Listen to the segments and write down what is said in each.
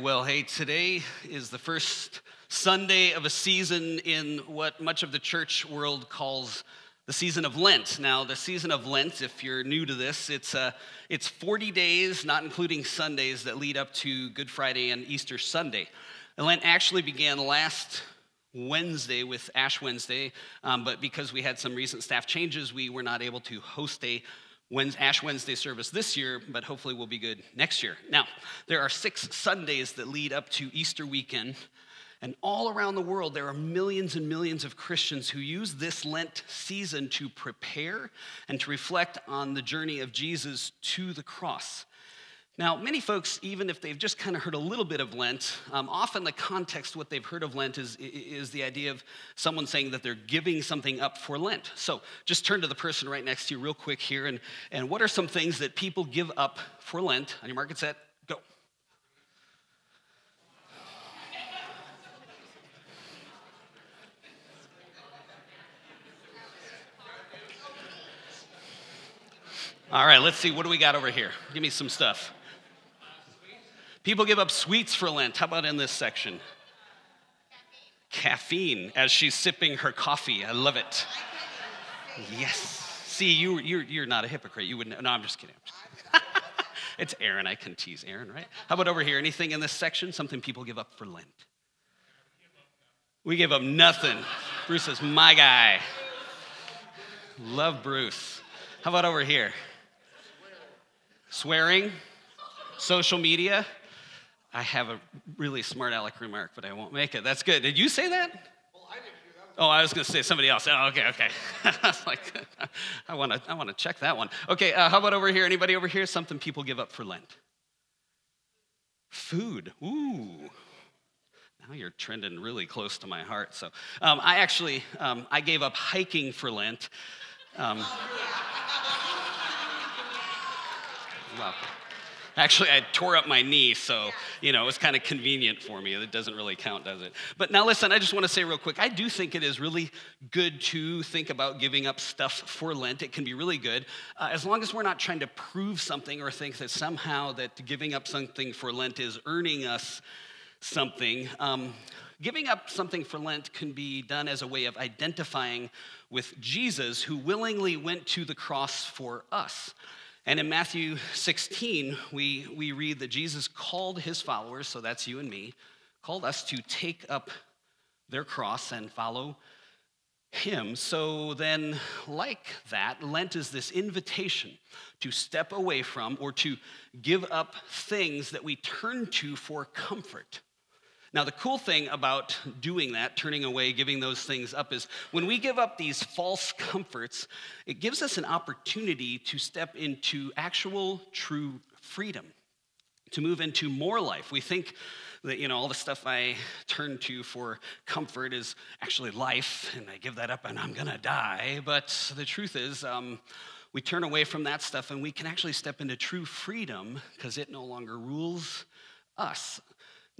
Well, hey, today is the first Sunday of a season in what much of the church world calls the season of Lent. Now, the season of Lent, if you're new to this, it's, uh, it's 40 days, not including Sundays, that lead up to Good Friday and Easter Sunday. And Lent actually began last Wednesday with Ash Wednesday, um, but because we had some recent staff changes, we were not able to host a Ash Wednesday service this year, but hopefully we'll be good next year. Now, there are six Sundays that lead up to Easter weekend, and all around the world, there are millions and millions of Christians who use this Lent season to prepare and to reflect on the journey of Jesus to the cross. Now, many folks, even if they've just kind of heard a little bit of Lent, um, often the context, what they've heard of Lent is, is the idea of someone saying that they're giving something up for Lent. So just turn to the person right next to you real quick here. And, and what are some things that people give up for Lent? On your market set, go. All right, let's see. What do we got over here? Give me some stuff. People give up sweets for Lent. How about in this section? Caffeine, Caffeine as she's sipping her coffee. I love it. Yes. See, you, you're, you're not a hypocrite. You wouldn't. No, I'm just kidding. I'm just kidding. it's Aaron. I can tease Aaron, right? How about over here? Anything in this section? Something people give up for Lent? We give up nothing. Bruce is my guy. Love Bruce. How about over here? Swearing? Social media? I have a really smart aleck remark, but I won't make it. That's good. Did you say that? Well, I didn't hear that. Oh, I was going to say somebody else. Oh, okay, okay. I was like, I want to, I want to check that one. Okay, uh, how about over here? Anybody over here? Something people give up for Lent. Food. Ooh. Now you're trending really close to my heart. So, um, I actually, um, I gave up hiking for Lent. Um, well, Actually, I tore up my knee, so, you know, it was kind of convenient for me. It doesn't really count, does it? But now, listen, I just want to say real quick I do think it is really good to think about giving up stuff for Lent. It can be really good, uh, as long as we're not trying to prove something or think that somehow that giving up something for Lent is earning us something. Um, giving up something for Lent can be done as a way of identifying with Jesus, who willingly went to the cross for us. And in Matthew 16, we, we read that Jesus called his followers, so that's you and me, called us to take up their cross and follow him. So then, like that, Lent is this invitation to step away from or to give up things that we turn to for comfort. Now, the cool thing about doing that, turning away, giving those things up, is when we give up these false comforts, it gives us an opportunity to step into actual, true freedom, to move into more life. We think that, you know, all the stuff I turn to for comfort is actually life, and I give that up and I'm gonna die. But the truth is, um, we turn away from that stuff and we can actually step into true freedom because it no longer rules us.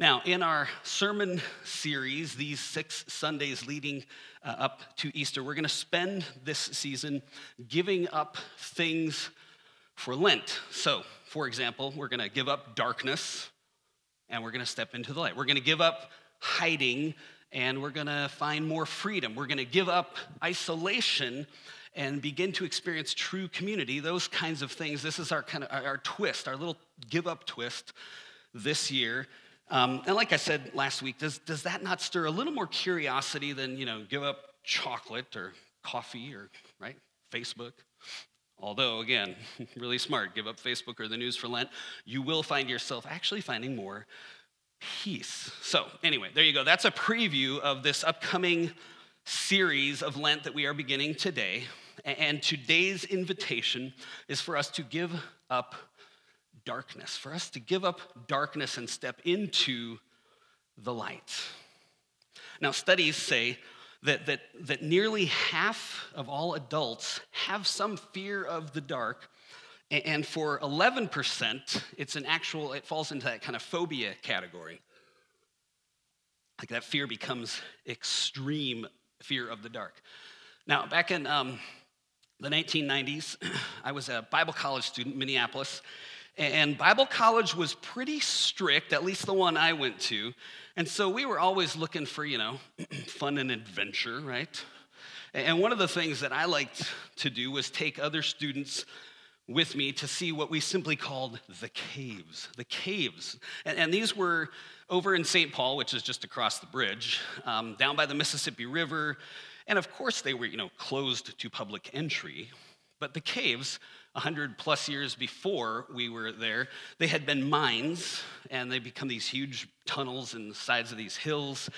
Now, in our sermon series, these six Sundays leading uh, up to Easter, we're going to spend this season giving up things for Lent. So, for example, we're going to give up darkness and we're going to step into the light. We're going to give up hiding and we're going to find more freedom. We're going to give up isolation and begin to experience true community, those kinds of things. This is our kind of our twist, our little give up twist this year. Um, and like I said last week, does, does that not stir a little more curiosity than, you know, give up chocolate or coffee or, right, Facebook? Although, again, really smart, give up Facebook or the news for Lent, you will find yourself actually finding more peace. So, anyway, there you go. That's a preview of this upcoming series of Lent that we are beginning today. And today's invitation is for us to give up darkness, for us to give up darkness and step into the light. Now, studies say that, that, that nearly half of all adults have some fear of the dark. And for 11%, it's an actual, it falls into that kind of phobia category. Like that fear becomes extreme fear of the dark. Now, back in um, the 1990s, I was a Bible college student in Minneapolis, And Bible college was pretty strict, at least the one I went to. And so we were always looking for, you know, fun and adventure, right? And one of the things that I liked to do was take other students with me to see what we simply called the caves. The caves. And, and these were over in St. Paul, which is just across the bridge, um, down by the Mississippi River. And of course, they were, you know, closed to public entry. But the caves, 100 plus years before we were there, they had been mines, and they become these huge tunnels in the sides of these hills.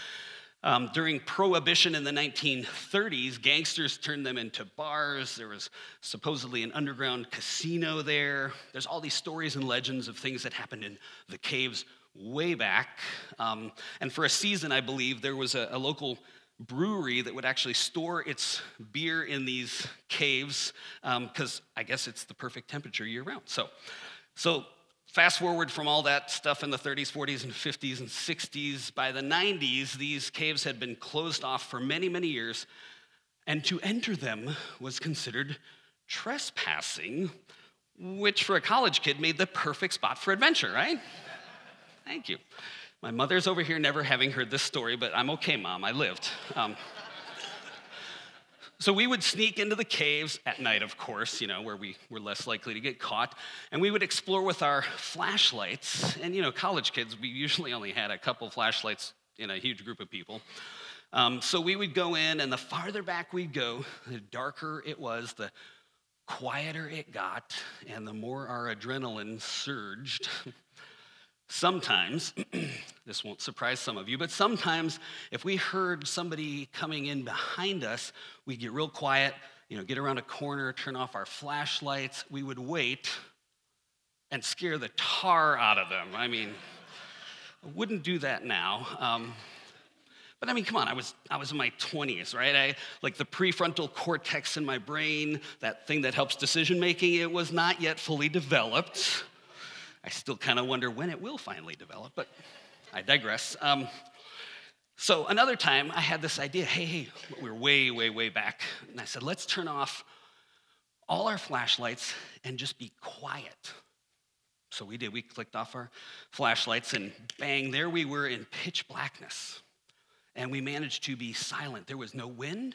Um, during Prohibition in the 1930s, gangsters turned them into bars. There was supposedly an underground casino there. There's all these stories and legends of things that happened in the caves way back. Um, and for a season, I believe, there was a, a local brewery that would actually store its beer in these caves because um, I guess it's the perfect temperature year round. So, so Fast forward from all that stuff in the 30s, 40s, and 50s and 60s, by the 90s, these caves had been closed off for many, many years, and to enter them was considered trespassing, which for a college kid made the perfect spot for adventure, right? Thank you. My mother's over here never having heard this story, but I'm okay, mom, I lived. Um, so we would sneak into the caves at night, of course, you know, where we were less likely to get caught. And we would explore with our flashlights. And, you know, college kids, we usually only had a couple flashlights in a huge group of people. Um, so we would go in, and the farther back we'd go, the darker it was, the quieter it got, and the more our adrenaline surged. Sometimes, this won't surprise some of you, but sometimes if we heard somebody coming in behind us, we'd get real quiet, you know, get around a corner, turn off our flashlights. We would wait and scare the tar out of them. I mean, I wouldn't do that now. Um, but I mean, come on, I was, I was in my 20s, right? I, like the prefrontal cortex in my brain, that thing that helps decision making, it was not yet fully developed. I still kind of wonder when it will finally develop, but I digress. Um, so another time I had this idea hey, hey, we were way, way, way back. And I said, let's turn off all our flashlights and just be quiet. So we did. We clicked off our flashlights and bang, there we were in pitch blackness. And we managed to be silent. There was no wind,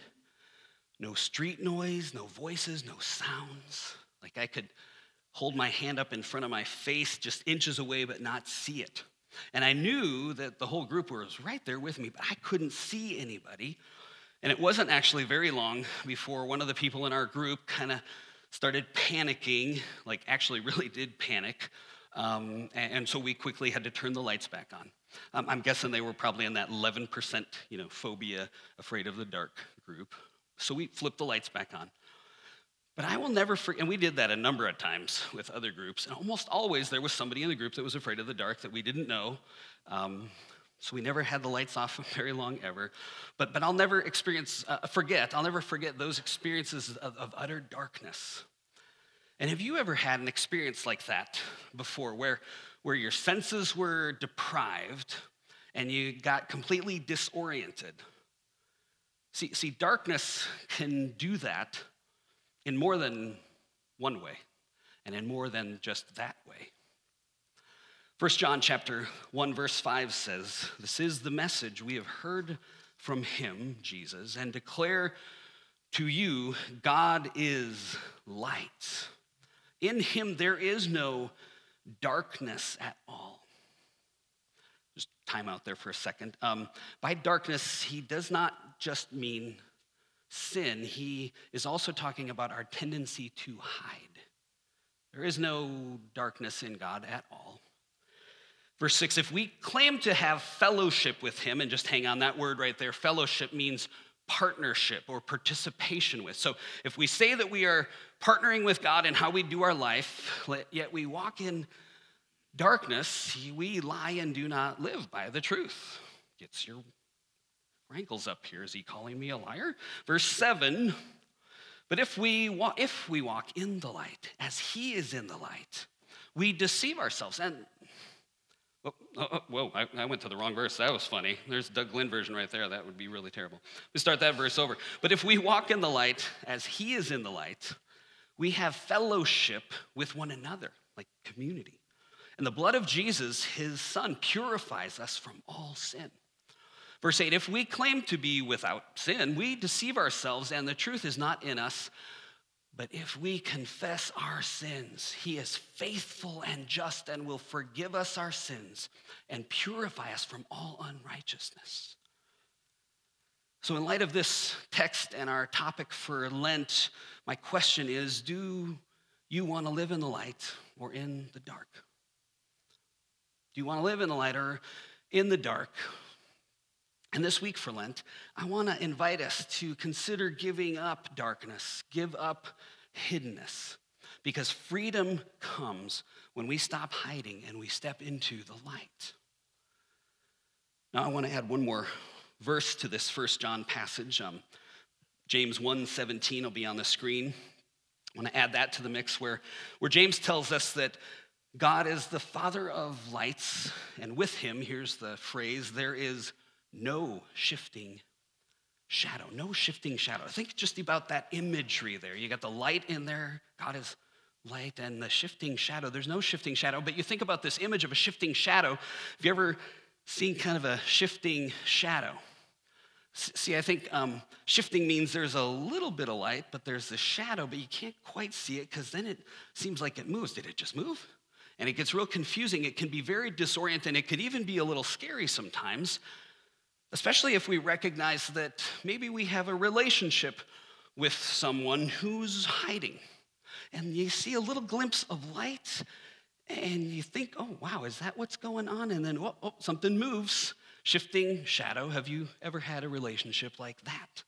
no street noise, no voices, no sounds. Like I could hold my hand up in front of my face just inches away but not see it. And I knew that the whole group was right there with me, but I couldn't see anybody. And it wasn't actually very long before one of the people in our group kind of started panicking, like actually really did panic. Um, and, and, so we quickly had to turn the lights back on. Um, I'm guessing they were probably in that 11%, you know, phobia, afraid of the dark group. So we flipped the lights back on. But I will never forget, and we did that a number of times with other groups, and almost always there was somebody in the group that was afraid of the dark that we didn't know. Um, so we never had the lights off very long ever. But, but I'll never experience, uh, forget, I'll never forget those experiences of, of utter darkness. And have you ever had an experience like that before where, where your senses were deprived and you got completely disoriented? See, see, darkness can do that in more than one way and in more than just that way. 1 John chapter 1 verse 5 says, "This is the message we have heard from him, Jesus, and declare to you God is light. In him there is no darkness at all." Just time out there for a second. Um, by darkness, he does not just mean sin, he is also talking about our tendency to hide. There is no darkness in God at all. Verse 6 if we claim to have fellowship with him, and just hang on that word right there, fellowship means partnership or participation with. So if we say that we are partnering with God in how we do our life, yet we walk in darkness, we lie and do not live by the truth. Gets your rankles up here. Is he calling me a liar? Verse 7 But if we, walk, if we walk in the light, as he is in the light, we deceive ourselves. And oh, oh, oh, whoa, I, I, went to the wrong verse. That was funny. There's Doug Glenn version right there. That would be really terrible. We start that verse over. But if we walk in the light as he is in the light, we have fellowship with one another. like community. And the blood of Jesus, his son, purifies us from all sin. Verse 8 If we claim to be without sin, we deceive ourselves, and the truth is not in us. But if we confess our sins, he is faithful and just and will forgive us our sins and purify us from all unrighteousness. So, in light of this text and our topic for Lent, my question is do you want to live in the light or in the dark? Do you want to live in the light or in the dark? And this week for Lent, I want to invite us to consider giving up darkness, give up hiddenness, because freedom comes when we stop hiding and we step into the light. Now, I want to add one more verse to this First John passage. Um, James 1:17 will be on the screen. I want to add that to the mix where, where James tells us that God is the Father of lights, and with him, here's the phrase, there is no shifting shadow, no shifting shadow. Think just about that imagery there. You got the light in there, God is light, and the shifting shadow. There's no shifting shadow, but you think about this image of a shifting shadow. Have you ever seen kind of a shifting shadow? See, I think um, shifting means there's a little bit of light, but there's the shadow, but you can't quite see it because then it seems like it moves. Did it just move? And it gets real confusing. It can be very disorienting. It could even be a little scary sometimes especially if we recognize that maybe we have a relationship with someone who's hiding. And you see a little glimpse of light, and you think, oh, wow, is that what's going on? And then, oh, oh something moves. Shifting shadow. Have you ever had a relationship like that?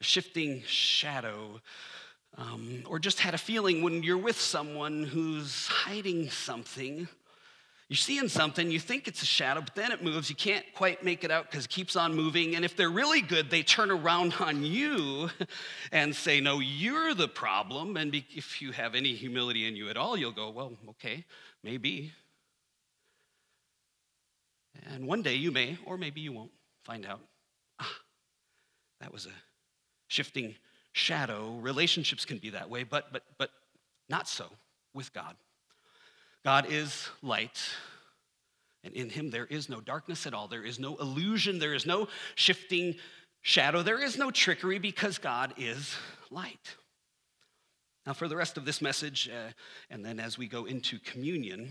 A shifting shadow. Um, or just had a feeling when you're with someone who's hiding something you're seeing something, you think it's a shadow, but then it moves. You can't quite make it out because it keeps on moving. And if they're really good, they turn around on you and say, No, you're the problem. And if you have any humility in you at all, you'll go, Well, okay, maybe. And one day you may, or maybe you won't, find out, ah, that was a shifting shadow. Relationships can be that way, but, but, but not so with God. God is light, and in him there is no darkness at all. There is no illusion, there is no shifting shadow, there is no trickery because God is light. Now, for the rest of this message, uh, and then as we go into communion,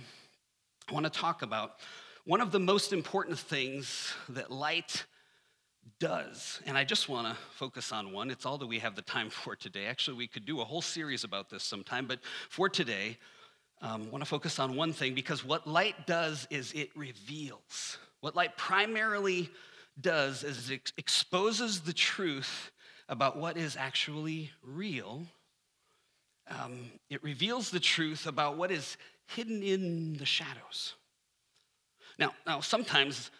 I want to talk about one of the most important things that light does. And I just want to focus on one. It's all that we have the time for today. Actually, we could do a whole series about this sometime, but for today, um, want to focus on one thing because what light does is it reveals. What light primarily does is it exposes the truth about what is actually real. Um, it reveals the truth about what is hidden in the shadows. Now, now sometimes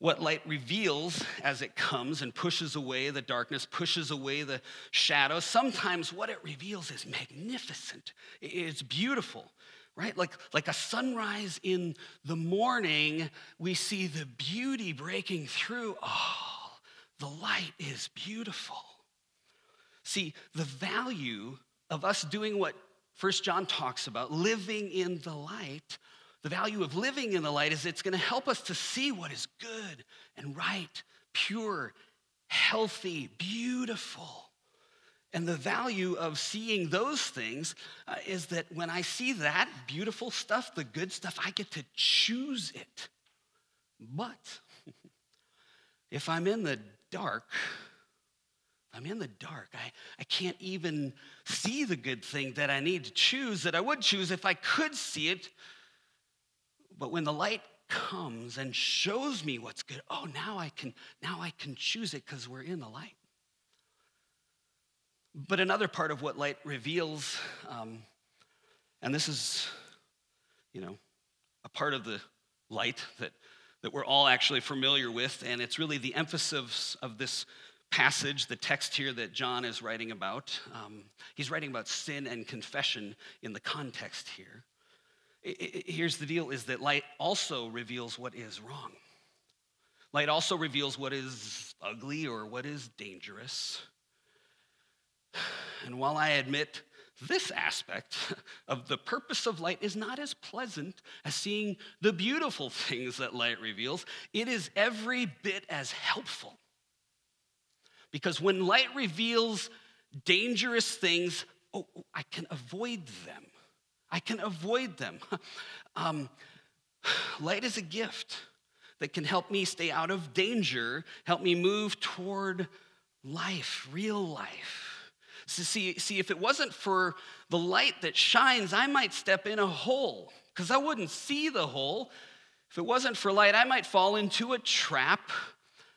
what light reveals as it comes and pushes away the darkness, pushes away the shadows, sometimes what it reveals is magnificent. It's beautiful right? Like, like a sunrise in the morning, we see the beauty breaking through. Oh, the light is beautiful. See, the value of us doing what First John talks about, living in the light, the value of living in the light is it's going to help us to see what is good and right, pure, healthy, beautiful. And the value of seeing those things uh, is that when I see that beautiful stuff, the good stuff, I get to choose it. But if I'm in the dark, I'm in the dark. I, I can't even see the good thing that I need to choose that I would choose if I could see it. But when the light comes and shows me what's good, oh, now I can now I can choose it because we're in the light. But another part of what light reveals, um, and this is, you know, a part of the light that, that we're all actually familiar with, and it's really the emphasis of this passage, the text here that John is writing about. Um, he's writing about sin and confession in the context here. It, it, here's the deal is that light also reveals what is wrong. Light also reveals what is ugly or what is dangerous. And while I admit this aspect of the purpose of light is not as pleasant as seeing the beautiful things that light reveals. It is every bit as helpful. Because when light reveals dangerous things, oh, oh I can avoid them. I can avoid them. Um, light is a gift that can help me stay out of danger, help me move toward life, real life. See, see, if it wasn't for the light that shines, I might step in a hole because I wouldn't see the hole. If it wasn't for light, I might fall into a trap.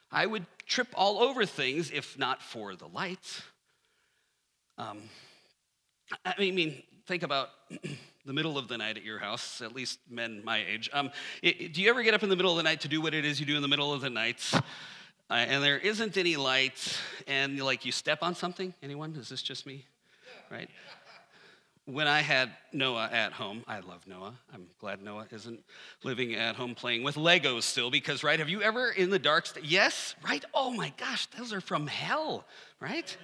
I would trip all over things if not for the light. Um, I mean, think about the middle of the night at your house, at least men my age. Um, it, do you ever get up in the middle of the night to do what it is you do in the middle of the night? Uh, and there isn't any light, and like you step on something? Anyone? Is this just me? Right? When I had Noah at home, I love Noah. I'm glad Noah isn't living at home playing with Legos still, because, right, have you ever in the dark? St- yes, right? Oh my gosh, those are from hell, right?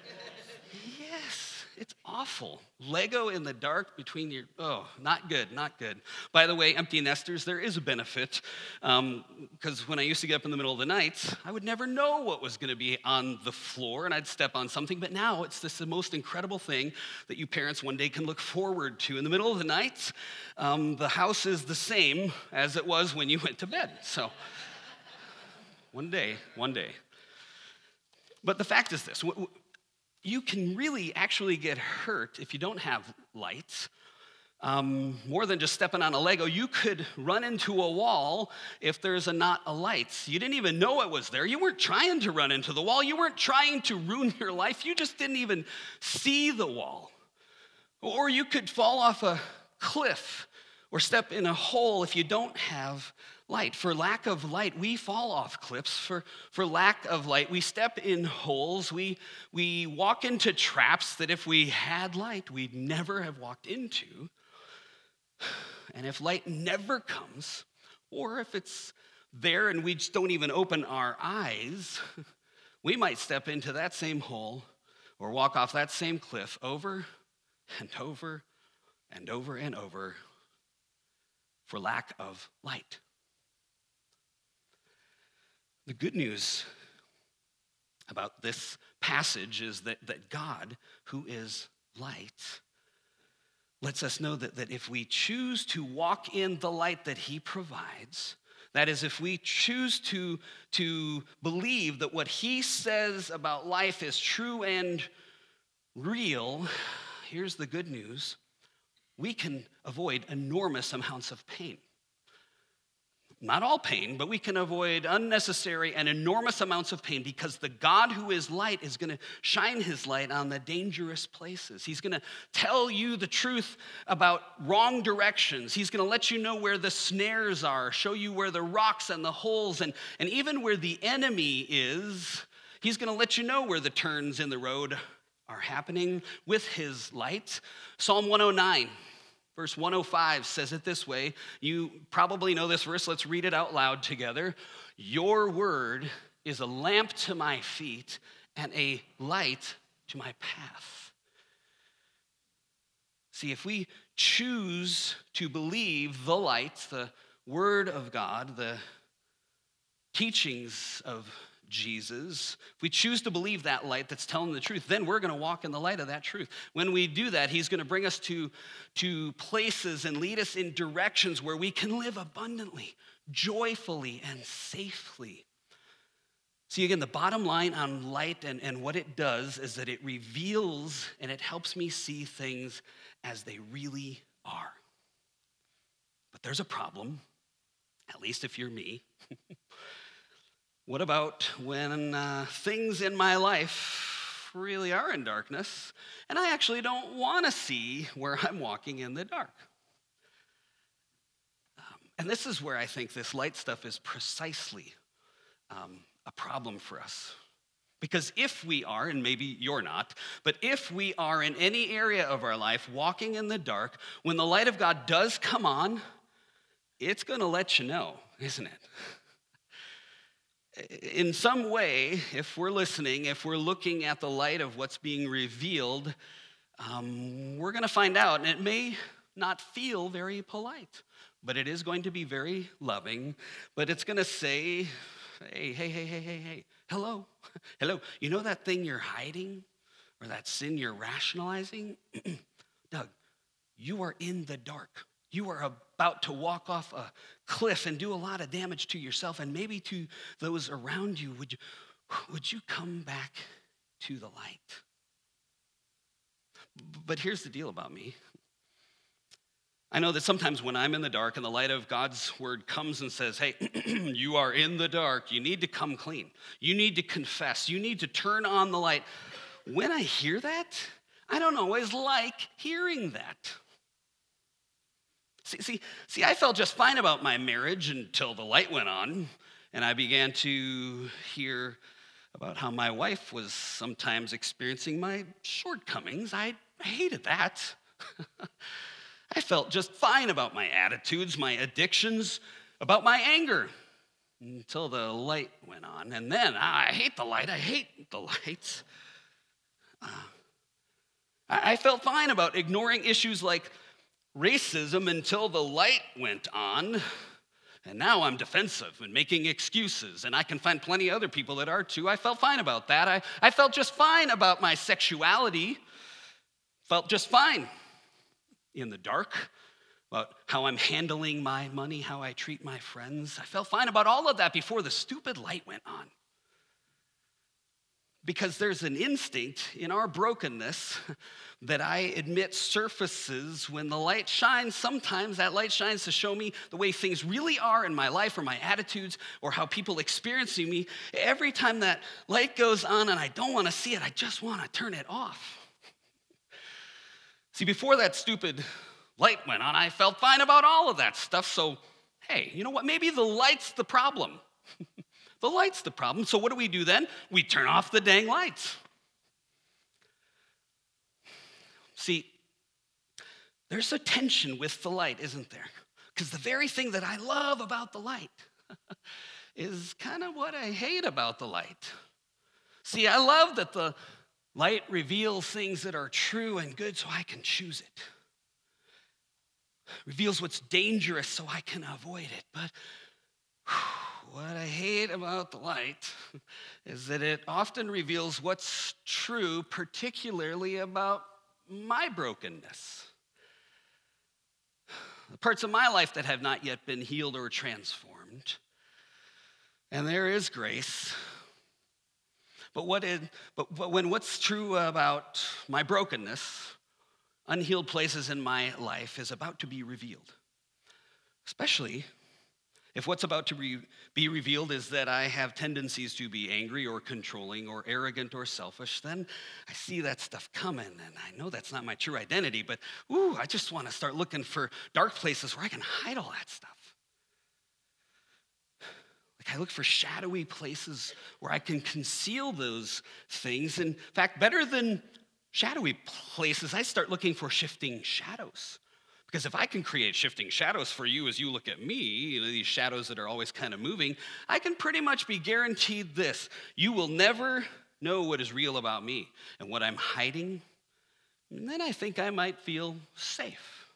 yes. It's awful. Lego in the dark between your, oh, not good, not good. By the way, empty nesters, there is a benefit. Because um, when I used to get up in the middle of the night, I would never know what was going to be on the floor and I'd step on something. But now it's this the most incredible thing that you parents one day can look forward to. In the middle of the night, um, the house is the same as it was when you went to bed. So one day, one day. But the fact is this you can really actually get hurt if you don't have lights. Um, more than just stepping on a Lego, you could run into a wall if there's a not a lights. You didn't even know it was there. You weren't trying to run into the wall. You weren't trying to ruin your life. You just didn't even see the wall. Or you could fall off a cliff or step in a hole if you don't have light. For lack of light, we fall off cliffs. For, for lack of light, we step in holes. We, we walk into traps that if we had light, we'd never have walked into. And if light never comes, or if it's there and we just don't even open our eyes, we might step into that same hole or walk off that same cliff over and over and over and over for lack of light. The good news about this passage is that, that God, who is light, lets us know that, that if we choose to walk in the light that he provides, that is, if we choose to, to believe that what he says about life is true and real, here's the good news. We can avoid enormous amounts of pain not all pain, but we can avoid unnecessary and enormous amounts of pain because the God who is light is going to shine his light on the dangerous places. He's going to tell you the truth about wrong directions. He's going to let you know where the snares are, show you where the rocks and the holes, and, and even where the enemy is. He's going to let you know where the turns in the road are happening with his light. Psalm 109 Verse 105 says it this way. You probably know this verse. Let's read it out loud together. Your word is a lamp to my feet and a light to my path. See, if we choose to believe the light, the word of God, the teachings of Jesus, if we choose to believe that light that's telling the truth, then we're going to walk in the light of that truth. When we do that, He's going to bring us to, to places and lead us in directions where we can live abundantly, joyfully, and safely. See, again, the bottom line on light and, and what it does is that it reveals and it helps me see things as they really are. But there's a problem, at least if you're me. What about when uh, things in my life really are in darkness and I actually don't want to see where I'm walking in the dark? Um, and this is where I think this light stuff is precisely um, a problem for us. Because if we are, and maybe you're not, but if we are in any area of our life walking in the dark, when the light of God does come on, it's going to let you know, isn't it? In some way, if we're listening, if we're looking at the light of what's being revealed, um, we're going to find out, and it may not feel very polite, but it is going to be very loving. But it's going to say, hey, hey, hey, hey, hey, hey, hello, hello. You know that thing you're hiding or that sin you're rationalizing? Doug, you are in the dark. You are about to walk off a cliff and do a lot of damage to yourself and maybe to those around you. Would you, would you come back to the light? But here's the deal about me. I know that sometimes when I'm in the dark and the light of God's word comes and says, Hey, you are in the dark, you need to come clean. You need to confess. You need to turn on the light. When I hear that, I don't always like hearing that. See, see, see, I felt just fine about my marriage until the light went on, and I began to hear about how my wife was sometimes experiencing my shortcomings. I hated that. I felt just fine about my attitudes, my addictions, about my anger until the light went on. And then ah, I hate the light. I hate the lights. Uh, I felt fine about ignoring issues like racism until the light went on. And now I'm defensive and making excuses, and I can find plenty of other people that are too. I felt fine about that. I, I felt just fine about my sexuality, felt just fine in the dark about how I'm handling my money, how I treat my friends. I felt fine about all of that before the stupid light went on because there's an instinct in our brokenness that I admit surfaces when the light shines. Sometimes that light shines to show me the way things really are in my life or my attitudes or how people experiencing me. Every time that light goes on and I don't want to see it, I just want to turn it off. See, before that stupid light went on, I felt fine about all of that stuff. So, hey, you know what? Maybe the light's the problem. The light's the problem. So what do we do then? We turn off the dang lights. See, there's a tension with the light, isn't there? Because the very thing that I love about the light is kind of what I hate about the light. See, I love that the light reveals things that are true and good so I can choose it. Reveals what's dangerous so I can avoid it. But whew, what I hate about the light is that it often reveals what's true, particularly about my brokenness. The parts of my life that have not yet been healed or transformed. And there is grace. But, what it, but, but when what's true about my brokenness, unhealed places in my life, is about to be revealed, especially if what's about to re- be revealed is that I have tendencies to be angry or controlling or arrogant or selfish, then I see that stuff coming and I know that's not my true identity, but ooh, I just want to start looking for dark places where I can hide all that stuff. Like I look for shadowy places where I can conceal those things. In fact, better than shadowy places, I start looking for shifting shadows because if I can create shifting shadows for you as you look at me, you know, these shadows that are always kind of moving, I can pretty much be guaranteed this. You will never know what is real about me and what I'm hiding. And then I think I might feel safe.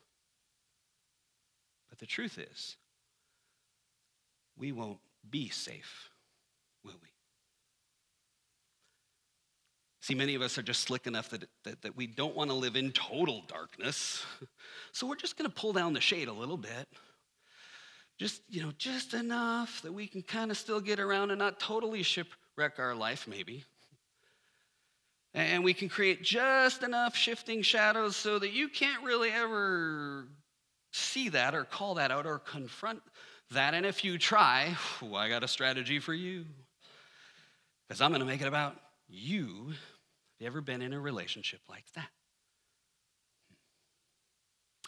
But the truth is, we won't be safe, will we? See, many of us are just slick enough that, that, that we don't want to live in total darkness. So we're just going to pull down the shade a little bit. Just, you know, just enough that we can kind of still get around and not totally shipwreck our life, maybe. And we can create just enough shifting shadows so that you can't really ever see that or call that out or confront that. And if you try, well, I got a strategy for you. Because I'm going to make it about you you ever been in a relationship like that?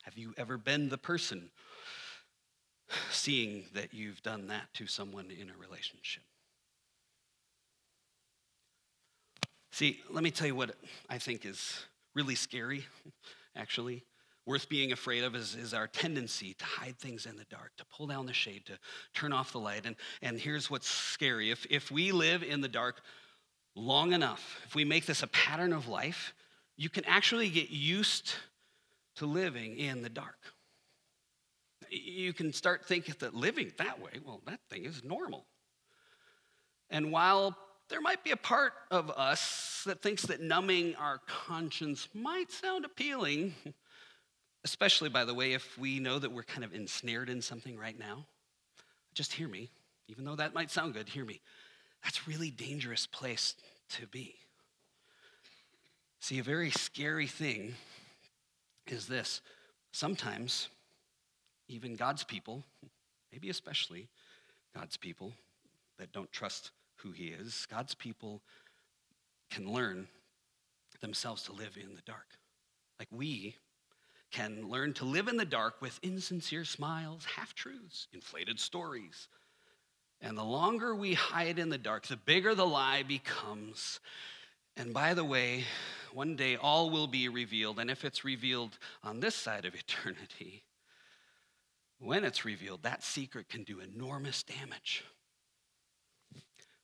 Have you ever been the person seeing that you've done that to someone in a relationship? See, let me tell you what I think is really scary, actually. Worth being afraid of is, is our tendency to hide things in the dark, to pull down the shade, to turn off the light. And, and here's what's scary if, if we live in the dark long enough, if we make this a pattern of life, you can actually get used to living in the dark. You can start thinking that living that way, well, that thing is normal. And while there might be a part of us that thinks that numbing our conscience might sound appealing, especially, by the way, if we know that we're kind of ensnared in something right now. Just hear me. Even though that might sound good, hear me. That's really dangerous place to be. See, a very scary thing is this sometimes, even God's people, maybe especially God's people that don't trust who He is, God's people can learn themselves to live in the dark. Like we can learn to live in the dark with insincere smiles, half truths, inflated stories. And the longer we hide in the dark, the bigger the lie becomes. And by the way, one day all will be revealed. And if it's revealed on this side of eternity, when it's revealed, that secret can do enormous damage.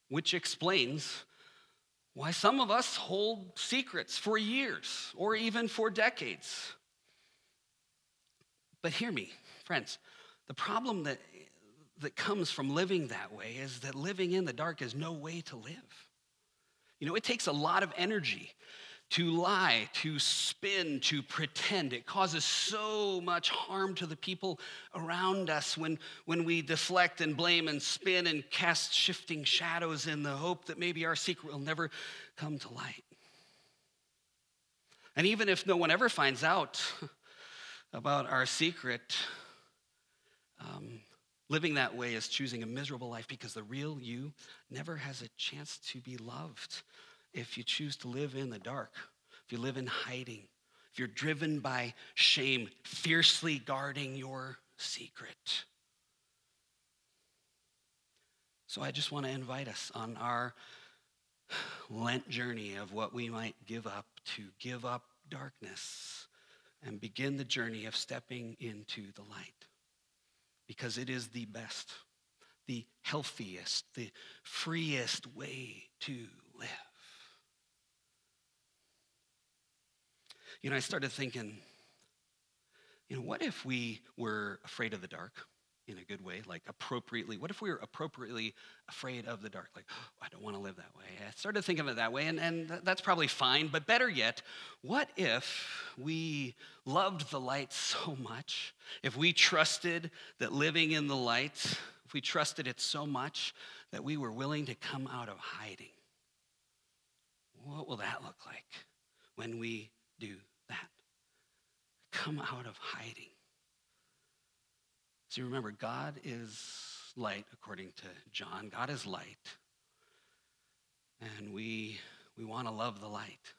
Which explains why some of us hold secrets for years or even for decades. But hear me, friends, the problem that, that comes from living that way is that living in the dark is no way to live. You know, it takes a lot of energy to lie, to spin, to pretend. It causes so much harm to the people around us when, when we deflect and blame and spin and cast shifting shadows in the hope that maybe our secret will never come to light. And even if no one ever finds out about our secret, um, living that way is choosing a miserable life because the real you never has a chance to be loved if you choose to live in the dark, if you live in hiding, if you're driven by shame, fiercely guarding your secret. So I just want to invite us on our Lent journey of what we might give up to give up darkness and begin the journey of stepping into the light because it is the best, the healthiest, the freest way to live. You know, I started thinking, you know, what if we were afraid of the dark in a good way, like appropriately? What if we were appropriately afraid of the dark? Like, oh, I don't want to live that way. I started thinking of it that way, and, and that's probably fine. But better yet, what if we loved the light so much? If we trusted that living in the light, if we trusted it so much that we were willing to come out of hiding? What will that look like when we do that. Come out of hiding. See, remember, God is light, according to John. God is light. And we, we want to love the light.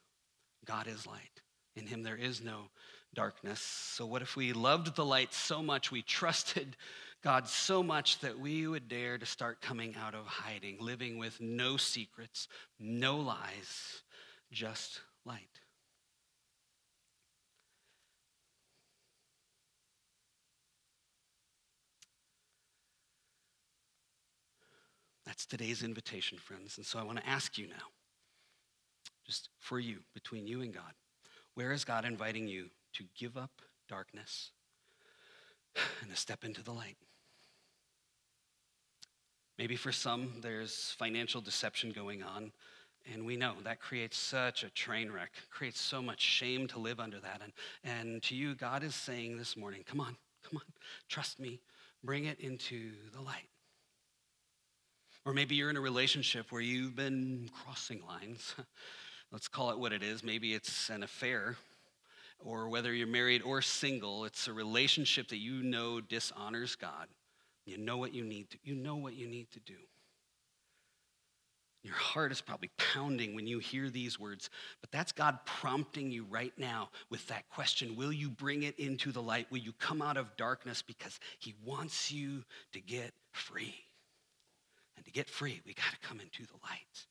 God is light. In him there is no darkness. So, what if we loved the light so much, we trusted God so much that we would dare to start coming out of hiding, living with no secrets, no lies, just light? That's today's invitation, friends. And so I want to ask you now, just for you, between you and God, where is God inviting you to give up darkness and to step into the light? Maybe for some, there's financial deception going on. And we know that creates such a train wreck, creates so much shame to live under that. And, and to you, God is saying this morning, come on, come on, trust me, bring it into the light. Or maybe you're in a relationship where you've been crossing lines. Let's call it what it is. Maybe it's an affair. Or whether you're married or single, it's a relationship that you know dishonors God. You know what you need to, you know what you need to do. Your heart is probably pounding when you hear these words, but that's God prompting you right now with that question Will you bring it into the light? Will you come out of darkness? Because He wants you to get free. To get free, we got to come into the light.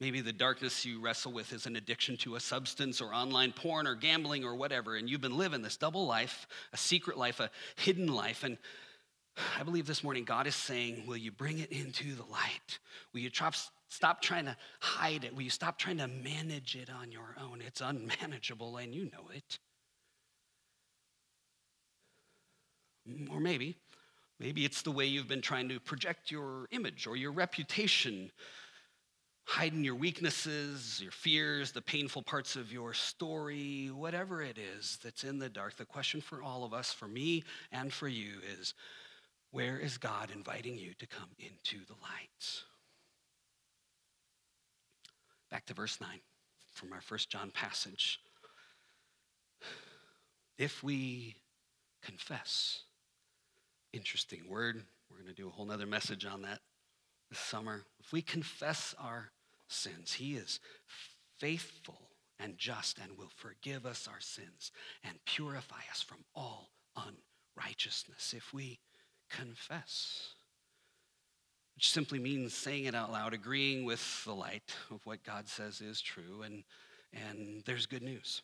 Maybe the darkness you wrestle with is an addiction to a substance or online porn or gambling or whatever, and you've been living this double life, a secret life, a hidden life, and I believe this morning God is saying, Will you bring it into the light? Will you stop trying to hide it? Will you stop trying to manage it on your own? It's unmanageable and you know it. Or maybe, maybe it's the way you've been trying to project your image or your reputation, hiding your weaknesses, your fears, the painful parts of your story, whatever it is that's in the dark. The question for all of us, for me and for you, is where is God inviting you to come into the light? Back to verse 9 from our first John passage. If we confess, interesting word, we're going to do a whole nother message on that this summer. If we confess our sins, He is faithful and just and will forgive us our sins and purify us from all unrighteousness. If we confess, which simply means saying it out loud, agreeing with the light of what God says is true. And, and there's good news.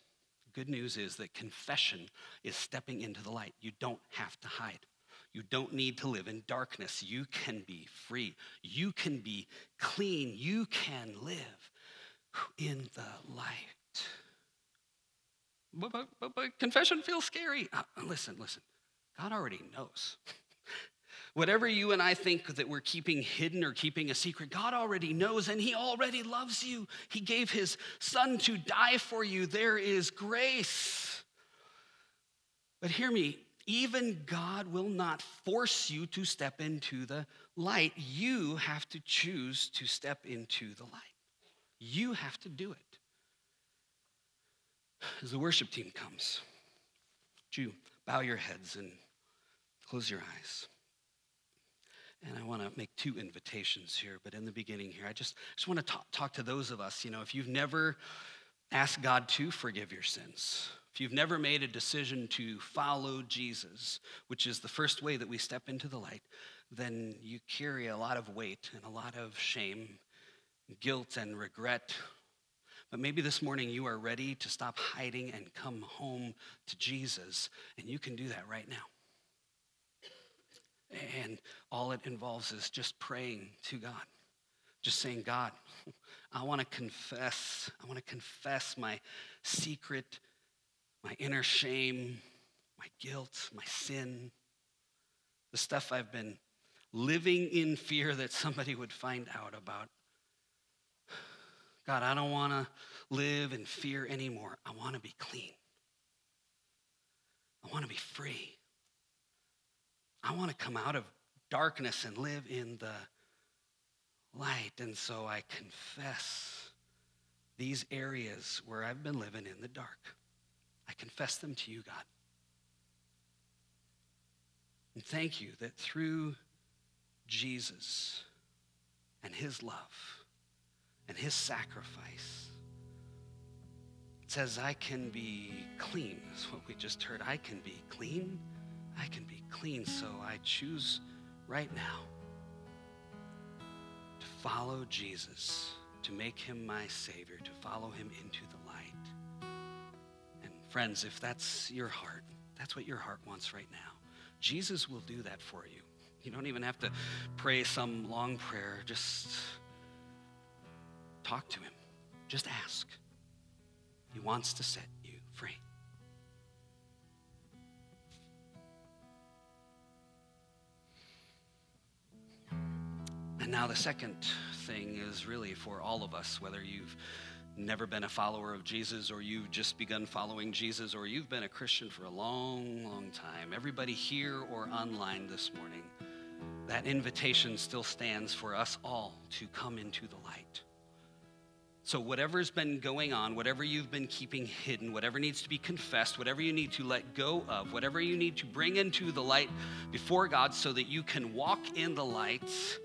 Good news is that confession is stepping into the light. You don't have to hide. You don't need to live in darkness. You can be free. You can be clean. You can live in the light. But, but, but, confession feels scary. Uh, listen, listen. God already knows. Whatever you and I think that we're keeping hidden or keeping a secret, God already knows and He already loves you. He gave His Son to die for you. There is grace. But hear me, even God will not force you to step into the light. You have to choose to step into the light. You have to do it. As the worship team comes, you bow your heads and close your eyes? And I want to make two invitations here, but in the beginning here, I just, just want to talk, talk to those of us, you know, if you've never asked God to forgive your sins, if you've never made a decision to follow Jesus, which is the first way that we step into the light, then you carry a lot of weight and a lot of shame, guilt, and regret. But maybe this morning you are ready to stop hiding and come home to Jesus, and you can do that right now. And all it involves is just praying to God. Just saying, God, I want to confess. I want to confess my secret, my inner shame, my guilt, my sin, the stuff I've been living in fear that somebody would find out about. God, I don't want to live in fear anymore. I want to be clean. I want to be free. I want to come out of darkness and live in the light. And so I confess these areas where I've been living in the dark. I confess them to you, God. And thank you that through Jesus and his love and his sacrifice, it says, I can be clean, is what we just heard. I can be clean I can be clean. So I choose right now to follow Jesus, to make him my Savior, to follow him into the friends, if that's your heart, that's what your heart wants right now. Jesus will do that for you. You don't even have to pray some long prayer. Just talk to him. Just ask. He wants to set you free. And now the second thing is really for all of us, whether you've never been a follower of Jesus or you've just begun following Jesus or you've been a Christian for a long, long time. Everybody here or online this morning, that invitation still stands for us all to come into the light. So, whatever's been going on, whatever you've been keeping hidden, whatever needs to be confessed, whatever you need to let go of, whatever you need to bring into the light before God so that you can walk in the light,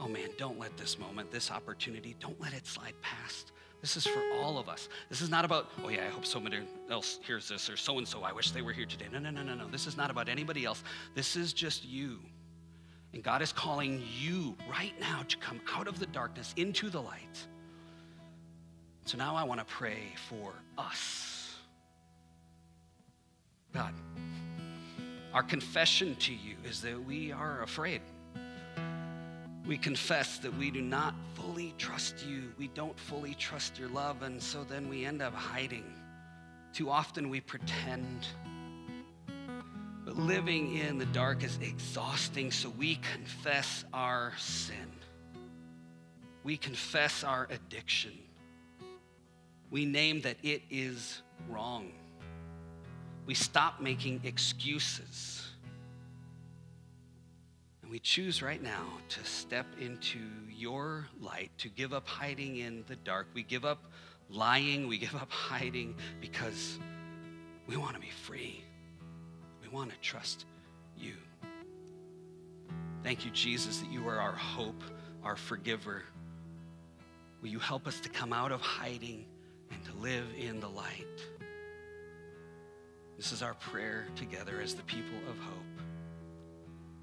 oh man, don't let this moment, this opportunity, don't let it slide past. This is for all of us. This is not about, oh yeah, I hope somebody else hears this, or so and so, I wish they were here today. No, no, no, no, no. This is not about anybody else. This is just you. And God is calling you right now to come out of the darkness into the light. So now I want to pray for us. God, Our confession to you is that we are afraid. We confess that we do not fully trust you. We don't fully trust your love, and so then we end up hiding. Too often we pretend. But living in the dark is exhausting, so we confess our sin. We confess our addiction. We name that it is wrong. We stop making excuses. And we choose right now to step into your light, to give up hiding in the dark. We give up lying, we give up hiding because we want to be free. We want to trust you. Thank you, Jesus, that you are our hope, our forgiver. Will you help us to come out of hiding and to live in the light? This is our prayer together as the people of hope.